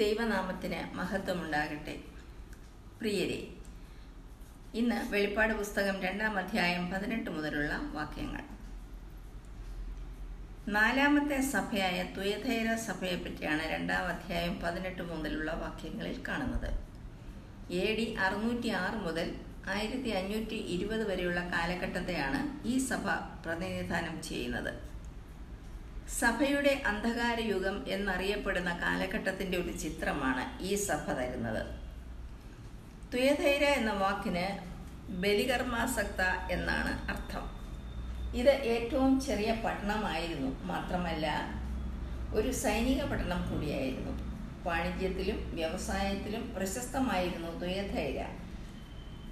ദൈവനാമത്തിന് മഹത്വമുണ്ടാകട്ടെ. പ്രിയരെ ഇന്ന് വെളിപ്പാട് പുസ്തകം രണ്ടാം അധ്യായം പതിനെട്ട് മുതലുള്ള വാക്യങ്ങൾ. നാലാമത്തെ സഭയായ തുയധൈര സഭയെ പറ്റിയാണ് രണ്ടാം അധ്യായം പതിനെട്ട് മുതലുള്ള വാക്യങ്ങളിൽ കാണുന്നത്. എ ഡി അറുന്നൂറ്റി ആറ് മുതൽ ആയിരത്തി അഞ്ഞൂറ്റി ഇരുപത് വരെയുള്ള കാലഘട്ടത്തെയാണ് ഈ സഭ പ്രതിനിധാനം ചെയ്യുന്നത്. സഭയുടെ അന്ധകാര യുഗം എന്നറിയപ്പെടുന്ന കാലഘട്ടത്തിന്റെ ഒരു ചിത്രമാണ് ഈ സഭ തരുന്നത്. തുയധൈര എന്ന വാക്കിന് ബലികർമാസക്ത എന്നാണ് അർത്ഥം. ഇത് ഏറ്റവും ചെറിയ പട്ടണമായിരുന്നു. മാത്രമല്ല ഒരു സൈനിക പട്ടണം കൂടിയായിരുന്നു. വാണിജ്യത്തിലും വ്യവസായത്തിലും പ്രശസ്തമായിരുന്നു തുയധൈര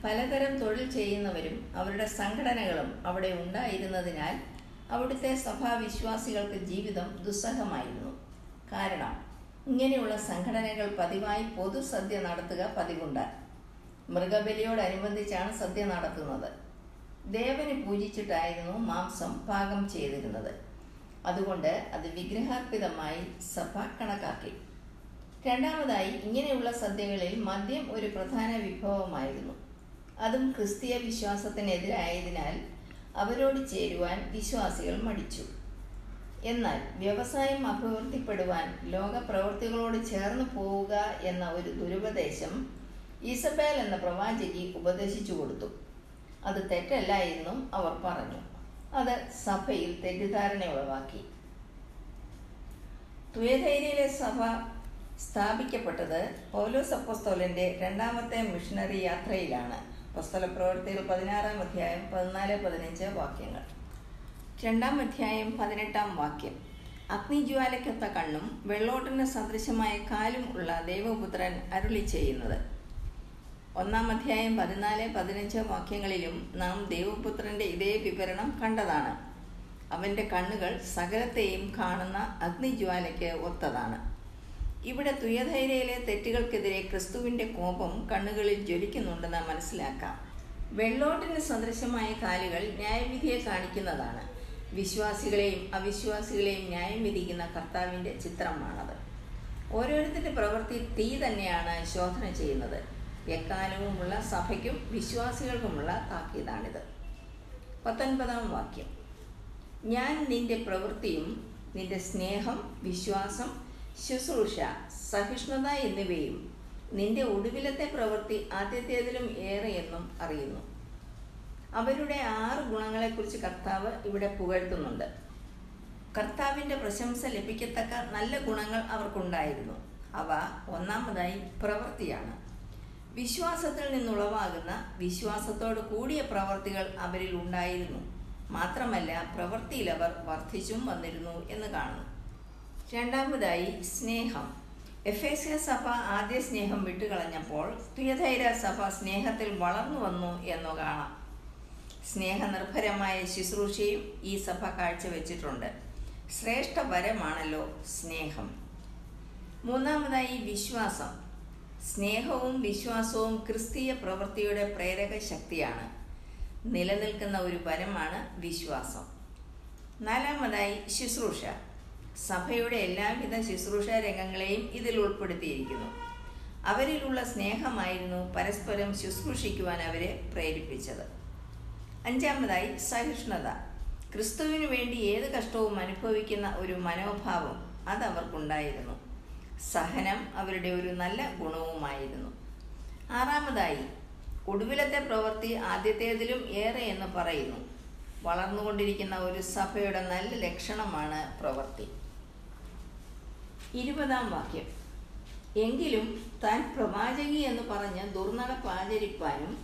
പലതരം തൊഴിൽ ചെയ്യുന്നവരും അവരുടെ സംഘടനകളും അവിടെ ഉണ്ടായിരുന്നതിനാൽ അവിടുത്തെ സഭാവിശ്വാസികൾക്ക് ജീവിതം ദുസ്സഹമായിരുന്നു. കാരണം ഇങ്ങനെയുള്ള സംഘടനകൾ പതിവായി പൊതുസദ്യ നടത്തുക പതിവുണ്ട്. മൃഗബലിയോടനുബന്ധിച്ചാണ് സദ്യ നടത്തുന്നത്. ദേവന് പൂജിച്ചിട്ടായിരുന്നു മാംസം പാകം ചെയ്തിരുന്നത്. അതുകൊണ്ട് അത് വിഗ്രഹാർപ്പിതമായി സഭ കണക്കാക്കി. രണ്ടാമതായി ഇങ്ങനെയുള്ള സദ്യകളിൽ മദ്യം ഒരു പ്രധാന വിഭവമായിരുന്നു. അതും ക്രിസ്തീയ വിശ്വാസത്തിനെതിരായതിനാൽ അവരോട് ചേരുവാൻ വിശ്വാസികൾ മടിച്ചു. എന്നാൽ വ്യവസായം അഭിവൃദ്ധിപ്പെടുവാൻ ലോക പ്രവൃത്തികളോട് ചേർന്ന് പോവുക എന്ന ഒരു ദുരുപദേശം ഈസബേൽ എന്ന പ്രവാചകി ഉപദേശിച്ചു കൊടുത്തു. അത് തെറ്റല്ല എന്നും അവർ പറഞ്ഞു. അത് സഭയിൽ തെറ്റിദ്ധാരണ ഉളവാക്കി. തുയധൈര്യയിലെ സഭ സ്ഥാപിക്കപ്പെട്ടത് പൗലോസ് അപ്പോസ്തോലന്റെ രണ്ടാമത്തെ മിഷണറി യാത്രയിലാണ്. പുസ്തക പ്രവൃത്തികൾ പതിനാറാം അധ്യായം പതിനാല് പതിനഞ്ച് വാക്യങ്ങൾ. രണ്ടാം അധ്യായം പതിനെട്ടാം വാക്യം. അഗ്നിജ്വാലയ്ക്കൊത്ത കണ്ണും വെള്ളോട്ടിന് സദൃശമായ കാലും ഉള്ള ദൈവപുത്രൻ അരുളി ചെയ്യുന്നത്. ഒന്നാം അധ്യായം പതിനാല് പതിനഞ്ച് വാക്യങ്ങളിലും നാം ദൈവപുത്രന്റെ ഇതേ വിവരണം കണ്ടതാണ്. അവന്റെ കണ്ണുകൾ സകലത്തെയും കാണുന്ന അഗ്നിജ്വാലയ്ക്ക് ഒത്തതാണ്. ഇവിടെ തുയധൈര്യയിലെ തെറ്റുകൾക്കെതിരെ ക്രിസ്തുവിന്റെ കോപം കണ്ണുകളിൽ ജ്വലിക്കുന്നുണ്ടെന്ന് മനസ്സിലാക്കാം. വെള്ളോട്ടിന് സദൃശമായ കാലുകൾ ന്യായവിധിയെ കാണിക്കുന്നതാണ്. വിശ്വാസികളെയും അവിശ്വാസികളെയും ന്യായം വിധിക്കുന്ന കർത്താവിന്റെ ചിത്രമാണത്. ഓരോരുത്തരുടെ പ്രവൃത്തി തീ തന്നെയാണ് ശോധന ചെയ്യുന്നത്. എക്കാലവുമുള്ള സഭയ്ക്കും വിശ്വാസികൾക്കുമുള്ള താക്കീതാണിത്. പത്തൊൻപതാം വാക്യം. ഞാൻ നിന്റെ പ്രവൃത്തിയും നിന്റെ സ്നേഹം വിശ്വാസം ശുശ്രൂഷ സഹിഷ്ണുത എന്നിവയും നിന്റെ ഒടുവിലത്തെ പ്രവൃത്തി ആദ്യത്തേതിലും ഏറെയെന്നും അറിയുന്നു. അവരുടെ ആറ് ഗുണങ്ങളെക്കുറിച്ച് കർത്താവ് ഇവിടെ പുകഴ്ത്തുന്നുണ്ട്. കർത്താവിന്റെ പ്രശംസ ലഭിക്കത്തക്ക നല്ല ഗുണങ്ങൾ അവർക്കുണ്ടായിരുന്നു. അവ ഒന്നാമതായി പ്രവൃത്തിയാണ്. വിശ്വാസത്തിൽ നിന്നുളവാകുന്ന വിശ്വാസത്തോട് കൂടിയ പ്രവർത്തികൾ അവരിൽ ഉണ്ടായിരുന്നു. മാത്രമല്ല പ്രവൃത്തിയിൽ അവർ വർദ്ധിച്ചും വന്നിരുന്നു എന്ന് കാണുന്നു. രണ്ടാമതായി സ്നേഹം. എഫേസ്യ സഭ ആദ്യ സ്നേഹം വിട്ടുകളഞ്ഞപ്പോൾ പ്രിയധൈര സഭ സ്നേഹത്തിൽ വളർന്നു വന്നു എന്നു കാണാം. സ്നേഹനിർഭരമായ ശുശ്രൂഷയും ഈ സഭ കാഴ്ചവെച്ചിട്ടുണ്ട്. ശ്രേഷ്ഠ വരമാണല്ലോ സ്നേഹം. മൂന്നാമതായി വിശ്വാസം. സ്നേഹവും വിശ്വാസവും ക്രിസ്തീയ പ്രവൃത്തിയുടെ പ്രേരക ശക്തിയാണ്. നിലനിൽക്കുന്ന ഒരു വരമാണ് വിശ്വാസം. നാലാമതായി ശുശ്രൂഷ. സഭയുടെ എല്ലാവിധ ശുശ്രൂഷ രംഗങ്ങളെയും ഇതിൽ ഉൾപ്പെടുത്തിയിരിക്കുന്നു. അവരിലുള്ള സ്നേഹമായിരുന്നു പരസ്പരം ശുശ്രൂഷിക്കുവാൻ അവരെ പ്രേരിപ്പിച്ചത്. അഞ്ചാമതായി സഹിഷ്ണുത. ക്രിസ്തുവിന് വേണ്ടി ഏത് കഷ്ടവും അനുഭവിക്കുന്ന ഒരു മനോഭാവം അത് അവർക്കുണ്ടായിരുന്നു. സഹനം അവരുടെ ഒരു നല്ല ഗുണവുമായിരുന്നു. ആറാമതായി ഒടുവിലത്തെ പ്രവൃത്തി ആദ്യത്തേതിലും ഏറെ എന്ന് പറയുന്നു. വളർന്നുകൊണ്ടിരിക്കുന്ന ഒരു സഭയുടെ നല്ല ലക്ഷണമാണ് പ്രവൃത്തി. ഇരുപതാം വാക്യം. എങ്കിലും താൻ പ്രവാചകി എന്ന് പറഞ്ഞ് ദുർനടപ്പ് ആചരിപ്പാനും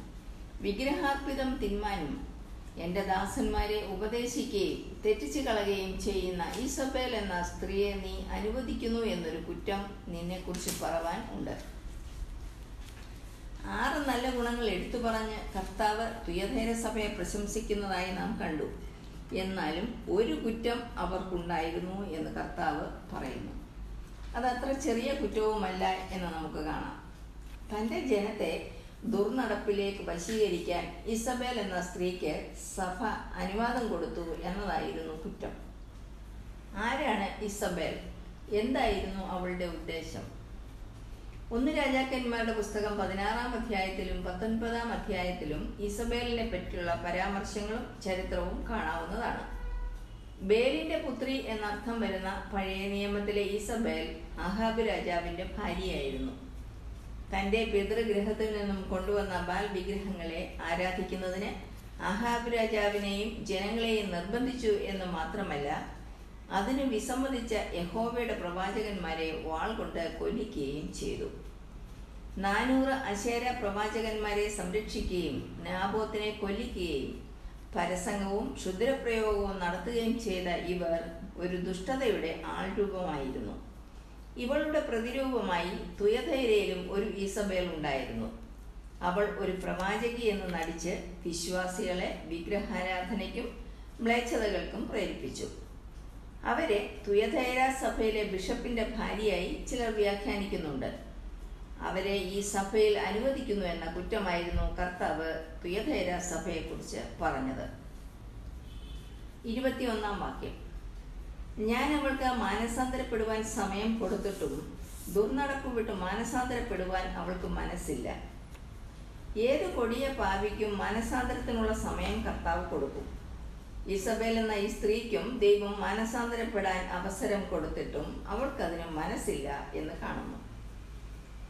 വിഗ്രഹാർപ്പിതം തിന്മാനും എന്റെ ദാസന്മാരെ ഉപദേശിക്കുകയും തെറ്റിച്ചു കളയുകയും ചെയ്യുന്ന ഈസബേൽ എന്ന സ്ത്രീയെ നീ അനുവദിക്കുന്നു എന്നൊരു കുറ്റം നിന്നെക്കുറിച്ച് പറവാൻ ഉണ്ട്. ആറ് നല്ല ഗുണങ്ങൾ എടുത്തു പറഞ്ഞ് കർത്താവ് തുയധേര സഭയെ പ്രശംസിക്കുന്നതായി നാം കണ്ടു. എന്നാലും ഒരു കുറ്റം അവർക്കുണ്ടായിരുന്നു എന്ന് കർത്താവ് പറയുന്നു. അതത്ര ചെറിയ കുറ്റവുമല്ല എന്ന് നമുക്ക് കാണാം. തന്റെ ജനത്തെ ദുർനടപ്പിലേക്ക് വശീകരിക്കാൻ ഇസബേൽ എന്ന സ്ത്രീക്ക് സഭ അനുവാദം കൊടുത്തു എന്നതായിരുന്നു കുറ്റം. ആരാണ് ഇസബേൽ? എന്തായിരുന്നു അവളുടെ ഉദ്ദേശം? ഒന്ന് രാജാക്കന്മാരുടെ പുസ്തകം പതിനാറാം അധ്യായത്തിലും പത്തൊൻപതാം അധ്യായത്തിലും ഇസബേലിനെ പറ്റിയുള്ള പരാമർശങ്ങളും ചരിത്രവും കാണാവുന്നതാണ്. ബേലിന്റെ പുത്രി എന്നർത്ഥം വരുന്ന പഴയ നിയമത്തിലെ ഈസബേൽ അഹാബ് രാജാവിന്റെ ഭാര്യയായിരുന്നു. തന്റെ പിതൃഗ്രഹത്തിൽ നിന്നും കൊണ്ടുവന്ന ബാൽ വിഗ്രഹങ്ങളെ ആരാധിക്കുന്നതിന് അഹാബ് രാജാവിനെയും ജനങ്ങളെയും നിർബന്ധിച്ചു എന്ന് മാത്രമല്ല അതിന് വിസമ്മതിച്ച യഹോവയുടെ പ്രവാചകന്മാരെ വാൾ കൊണ്ട് കൊല്ലിക്കുകയും ചെയ്തു. നാനൂറ് അശേര പ്രവാചകന്മാരെ സംരക്ഷിക്കുകയും നാബോത്തിനെ കൊല്ലിക്കുകയും പരസംഗവും ക്ഷുദ്രപ്രയോഗവും നടത്തുകയും ചെയ്ത ഇവർ ഒരു ദുഷ്ടതയുടെ ആൾരൂപമായിരുന്നു. ഇവളുടെ പ്രതിരൂപമായി തുയധൈര്യയിലും ഒരു ഈസബേൽ ഉണ്ടായിരുന്നു. അവൾ ഒരു പ്രവാചകി എന്ന് നടിച്ച് വിശ്വാസികളെ വിഗ്രഹാരാധനയ്ക്കും മ്ലേച്ഛതകൾക്കും പ്രേരിപ്പിച്ചു. അവരെ തുയധൈര സഭയിലെ ബിഷപ്പിന്റെ ഭാര്യയായി ചിലർ വ്യാഖ്യാനിക്കുന്നുണ്ട്. അവരെ ഈ സഭയിൽ അനുവദിക്കുന്നു എന്ന കുറ്റമായിരുന്നു കർത്താവ് സഭയെ സഭയെക്കുറിച്ച് പറഞ്ഞത്. ഇരുപത്തിയൊന്നാം വാക്യം. ഞാൻ അവൾക്ക് മാനസാന്തരപ്പെടുവാൻ സമയം കൊടുത്തിട്ടും ദുർനടപ്പ് വിട്ട് മാനസാന്തരപ്പെടുവാൻ അവൾക്ക് മനസ്സില്ല. ഏത് കൊടിയ പാവിക്കും മാനസാന്തരത്തിനുള്ള സമയം കർത്താവ് കൊടുക്കും. ഇസബേൽ എന്ന ഈ സ്ത്രീക്കും ദൈവം മാനസാന്തരപ്പെടാൻ അവസരം കൊടുത്തിട്ടും അവൾക്കതിന് മനസ്സില്ല എന്ന് കാണുന്നു.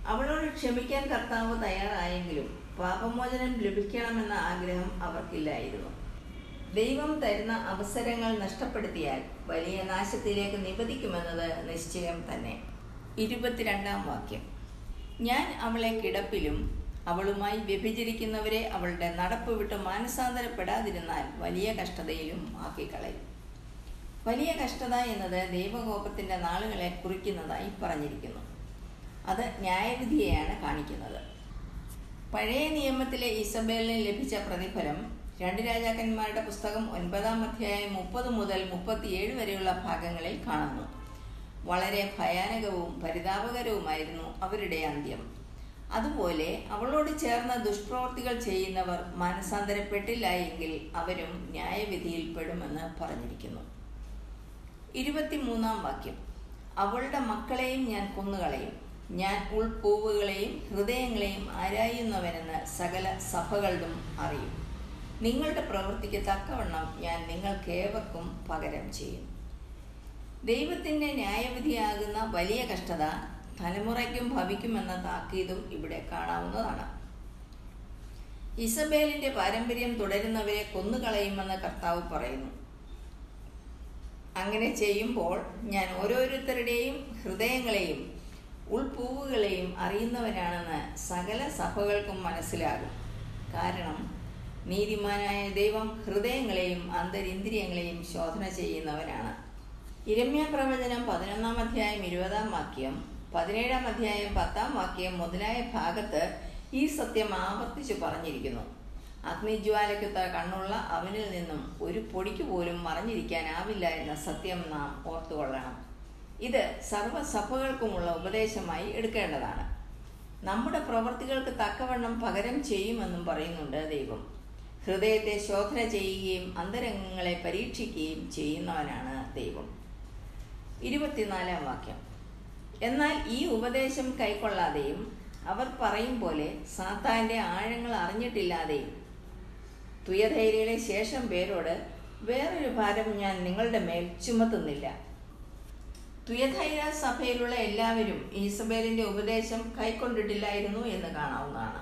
അവളോട് ക്ഷമിക്കാൻ കർത്താവ് തയ്യാറായെങ്കിലും പാപമോചനം ലഭിക്കണമെന്ന ആഗ്രഹം അവർക്കില്ലായിരുന്നു. ദൈവം തരുന്ന അവസരങ്ങൾ നഷ്ടപ്പെടുത്തിയാൽ വലിയ നാശത്തിലേക്ക് നിപതിക്കുമെന്നത് നിശ്ചയം തന്നെ. ഇരുപത്തിരണ്ടാം വാക്യം. ഞാൻ അവളെ കിടപ്പിലും അവളുമായി വ്യഭിചരിക്കുന്നവരെ അവളുടെ നടപ്പ് വിട്ട് മാനസാന്തരപ്പെടാതിരുന്നാൽ വലിയ കഷ്ടതയിലും ആക്കിക്കളയും. വലിയ കഷ്ടത എന്നത് ദൈവകോപത്തിന്റെ നാളുകളെ കുറിക്കുന്നതായി പറഞ്ഞിരിക്കുന്നു. അത് ന്യായവിധിയെയാണ് കാണിക്കുന്നത്. പഴയ നിയമത്തിലെ ഇസബേലിന് ലഭിച്ച പ്രതിഫലം രണ്ട് രാജാക്കന്മാരുടെ പുസ്തകം ഒൻപതാം അധ്യായം മുപ്പത് മുതൽ മുപ്പത്തിയേഴ് വരെയുള്ള ഭാഗങ്ങളിൽ കാണുന്നു. വളരെ ഭയാനകവും പരിതാപകരവുമായിരുന്നു അവരുടെ അന്ത്യം. അതുപോലെ അവളോട് ചേർന്ന ദുഷ്പ്രവൃത്തികൾ ചെയ്യുന്നവർ മാനസാന്തരപ്പെട്ടില്ല എങ്കിൽ അവരും ന്യായവിധിയിൽപ്പെടുമെന്ന് പറഞ്ഞിരിക്കുന്നു. ഇരുപത്തിമൂന്നാം വാക്യം. അവളുടെ മക്കളെയും ഞാൻ കൊന്നുകളയും. ഞാൻ ഉൾപൂവുകളെയും ഹൃദയങ്ങളെയും ആരായുന്നവനെന്ന് സകല സഭകളിലും അറിയും. നിങ്ങളുടെ പ്രവൃത്തിക്ക് തക്കവണ്ണം ഞാൻ നിങ്ങൾക്കേവർക്കും പകരം ചെയ്യും. ദൈവത്തിന്റെ ന്യായവിധിയാകുന്ന വലിയ കഷ്ടത തലമുറയ്ക്കും ഭവിക്കുമെന്ന താക്കീതും ഇവിടെ കാണാവുന്നതാണ്. ഇസബേലിന്റെ പാരമ്പര്യം തുടരുന്നവരെ കൊന്നുകളയുമെന്ന് കർത്താവ് പറയുന്നു. അങ്ങനെ ചെയ്യുമ്പോൾ ഞാൻ ഓരോരുത്തരുടെയും ഹൃദയങ്ങളെയും ഉൾപൂവുകളെയും അറിയുന്നവനാണെന്ന് സകല സഭകൾക്കും മനസ്സിലാകും. കാരണം നീതിമാനായ ദൈവം ഹൃദയങ്ങളെയും അന്തരിന്ദ്രിയങ്ങളെയും ശോധന ചെയ്യുന്നവനാണ്. ഇരമ്യ പ്രവചനം പതിനൊന്നാം അധ്യായം ഇരുപതാം വാക്യം പതിനേഴാം അധ്യായം പത്താം വാക്യം മുതലായ ഭാഗത്ത് ഈ സത്യം ആവർത്തിച്ചു പറഞ്ഞിരിക്കുന്നു. അഗ്നിജ്വാലയ്ക്കൊത്ത കണ്ണുള്ള അവനിൽ നിന്നും ഒരു പൊടിക്ക് പോലും മറഞ്ഞിരിക്കാനാവില്ല എന്ന സത്യം നാം ഓർത്തുകൊള്ളണം. ഇത് സർവസഭകൾക്കുമുള്ള ഉപദേശമായി എടുക്കേണ്ടതാണ്. നമ്മുടെ പ്രവൃത്തികൾക്ക് തക്കവണ്ണം പകരം ചെയ്യുമെന്നും പറയുന്നുണ്ട് ദൈവം. ഹൃദയത്തെ ശോധന ചെയ്യുകയും അന്തരംഗങ്ങളെ പരീക്ഷിക്കുകയും ചെയ്യുന്നവനാണ് ദൈവം. ഇരുപത്തിനാലാം വാക്യം. എന്നാൽ ഈ ഉപദേശം കൈക്കൊള്ളാതെയും അവർ പറയും പോലെ സാത്താന്റെ ആഴങ്ങൾ അറിഞ്ഞിട്ടില്ലാതെയും. തുയധൈര്യയുടെ ശേഷം പേരോട് വേറൊരു ഭാരം ഞാൻ നിങ്ങളുടെ മേൽ ചുമത്തുന്നില്ല. തുയധൈര്യ സഭയിലുള്ള എല്ലാവരും ഈസബേലിന്റെ ഉപദേശം കൈക്കൊണ്ടിട്ടില്ലായിരുന്നു എന്ന് കാണാവുന്നതാണ്.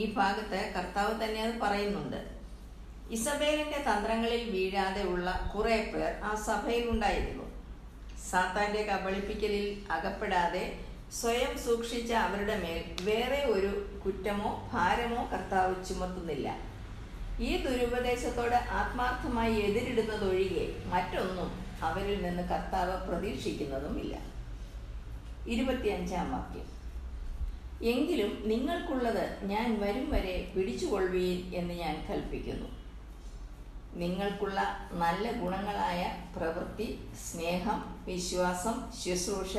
ഈ ഭാഗത്ത് കർത്താവ് തന്നെ അത് പറയുന്നുണ്ട്. ഇസബേലിന്റെ തന്ത്രങ്ങളിൽ വീഴാതെ ഉള്ള കുറെ പേർ ആ സഭയിൽ ഉണ്ടായിരുന്നു. സാത്താന്റെ കബളിപ്പിക്കലിൽ അകപ്പെടാതെ സ്വയം സൂക്ഷിച്ച അവരുടെ മേൽ വേറെ ഒരു കുറ്റമോ ഭാരമോ കർത്താവ് ചുമത്തുന്നില്ല. ഈ ദുരുപദേശത്തോട് ആത്മാർത്ഥമായി എതിരിടുന്നതൊഴികെ മറ്റൊന്നും അവരിൽ നിന്ന് കർത്താവ് പ്രതീക്ഷിക്കുന്നതുമില്ല ഇരുപത്തിയഞ്ചാം വാക്യം. എങ്കിലും നിങ്ങൾക്കുള്ളത് ഞാൻ വരും വരെ പിടിച്ചുകൊള്ളുവീൻ എന്ന് ഞാൻ കൽപ്പിക്കുന്നു. നിങ്ങൾക്കുള്ള നല്ല ഗുണങ്ങളായ പ്രവൃത്തി സ്നേഹം വിശ്വാസം ശുശ്രൂഷ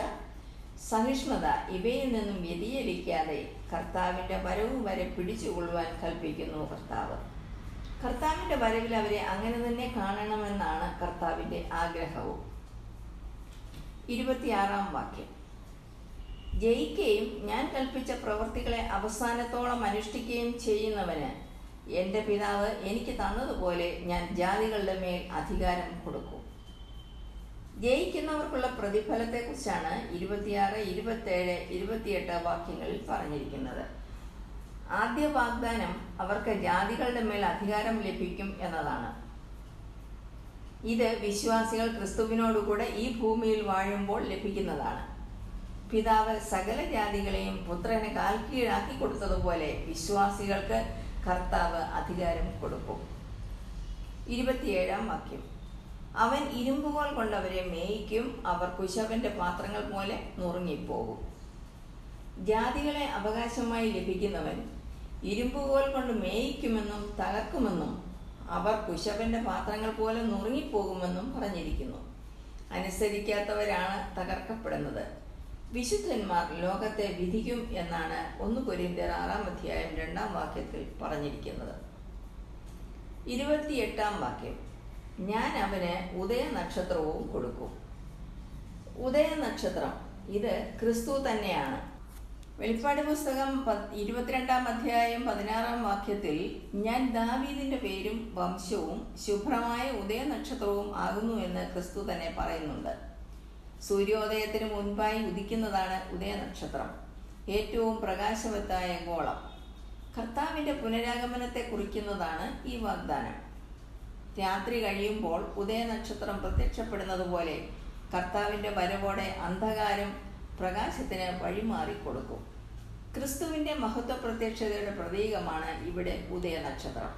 സഹിഷ്ണുത ഇവയിൽ നിന്നും വ്യതിചലിക്കാതെ കർത്താവിന്റെ വരവ് വരെ പിടിച്ചുകൊള്ളുവാൻ കൽപ്പിക്കുന്നു കർത്താവ്. കർത്താവിന്റെ വരവിൽ അവരെ അങ്ങനെ തന്നെ കാണണമെന്നാണ് കർത്താവിന്റെ ആഗ്രഹവും. ഇരുപത്തിയാറാം വാക്യം. ജയിക്കുകയും ഞാൻ കൽപ്പിച്ച പ്രവൃത്തികളെ അവസാനത്തോളം അനുഷ്ഠിക്കുകയും ചെയ്യുന്നവന് എന്റെ പിതാവ് എനിക്ക് തന്നതുപോലെ ഞാൻ ജാതികളുടെ മേൽ അധികാരം കൊടുക്കും. ജയിക്കുന്നവർക്കുള്ള പ്രതിഫലത്തെക്കുറിച്ചാണ് ഇരുപത്തിയാറ് ഇരുപത്തേഴ് ഇരുപത്തിയെട്ട് വാക്യങ്ങളിൽ പറഞ്ഞിരിക്കുന്നത്. ആദ്യ വാഗ്ദാനം അവർക്ക് ജാതികളുടെ മേൽ അധികാരം ലഭിക്കും എന്നതാണ്. ഇത് വിശ്വാസികൾ ക്രിസ്തുവിനോടുകൂടെ ഈ ഭൂമിയിൽ വാഴുമ്പോൾ ലഭിക്കുന്നതാണ്. പിതാവ് സകല ജാതികളെയും പുത്രന് കാൽ കീഴാക്കി കൊടുത്തതുപോലെ വിശ്വാസികൾക്ക് കർത്താവ് അധികാരം കൊടുക്കും. ഇരുപത്തിയേഴാം വാക്യം. അവൻ ഇരുമ്പുകോൾ കൊണ്ടവരെ മേയിക്കും അവർ കുശവന്റെ പാത്രങ്ങൾ പോലെ നുറുങ്ങിപ്പോകും. ജാതികളെ അവകാശമായി ലഭിക്കുന്നവൻ ഇരുമ്പുകോൽ കൊണ്ട് മേയിക്കുമെന്നും തകർക്കുമെന്നും അവർ കുശവന്റെ പാത്രങ്ങൾ പോലെ നുറുങ്ങിപ്പോകുമെന്നും പറഞ്ഞിരിക്കുന്നു. അനുസരിക്കാത്തവരാണ് തകർക്കപ്പെടുന്നത്. വിശുദ്ധന്മാർ ലോകത്തെ വിധിക്കും എന്നാണ് ഒന്ന് കൊരിന്ത്യർ ആറാം അധ്യായം രണ്ടാം വാക്യത്തിൽ പറഞ്ഞിരിക്കുന്നത്. ഇരുപത്തിയെട്ടാം വാക്യം. ഞാൻ അവന് ഉദയ നക്ഷത്രവും കൊടുക്കും. ഉദയ നക്ഷത്രം ഇത് ക്രിസ്തു തന്നെയാണ്. വെളിപ്പാട് പുസ്തകം ഇരുപത്തിരണ്ടാം അധ്യായം പതിനാറാം വാക്യത്തിൽ ഞാൻ ദാവീദിന്റെ പേരും വംശവും ശുഭ്രമായ ഉദയ നക്ഷത്രവും ആകുന്നു എന്ന് ക്രിസ്തു തന്നെ പറയുന്നുണ്ട്. സൂര്യോദയത്തിന് മുൻപായി ഉദിക്കുന്നതാണ് ഉദയ നക്ഷത്രം ഏറ്റവും പ്രകാശവത്തായ ഗോളം. കർത്താവിന്റെ പുനരാഗമനത്തെ കുറിക്കുന്നതാണ് ഈ വാഗ്ദാനം. രാത്രി കഴിയുമ്പോൾ ഉദയനക്ഷത്രം പ്രത്യക്ഷപ്പെടുന്നത് പോലെ കർത്താവിന്റെ വരവോടെ അന്ധകാരം പ്രകാശത്തിന് വഴിമാറിക്കൊടുക്കും. ക്രിസ്തുവിന്റെ മഹത്വ പ്രത്യക്ഷതയുടെ പ്രതീകമാണ് ഇവിടെ ഉദയനക്ഷത്രം.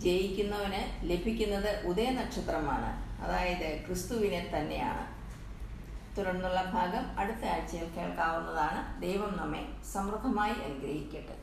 ജയിക്കുന്നവന് ലഭിക്കുന്നത് ഉദയനക്ഷത്രമാണ്. അതായത് ക്രിസ്തുവിനെ തന്നെയാണ്. തുടർന്നുള്ള ഭാഗം അടുത്ത ആഴ്ചയിൽ കേൾക്കാവുന്നതാണ്. ദൈവം നമ്മെ സമൃദ്ധമായി അനുഗ്രഹിക്കട്ടെ.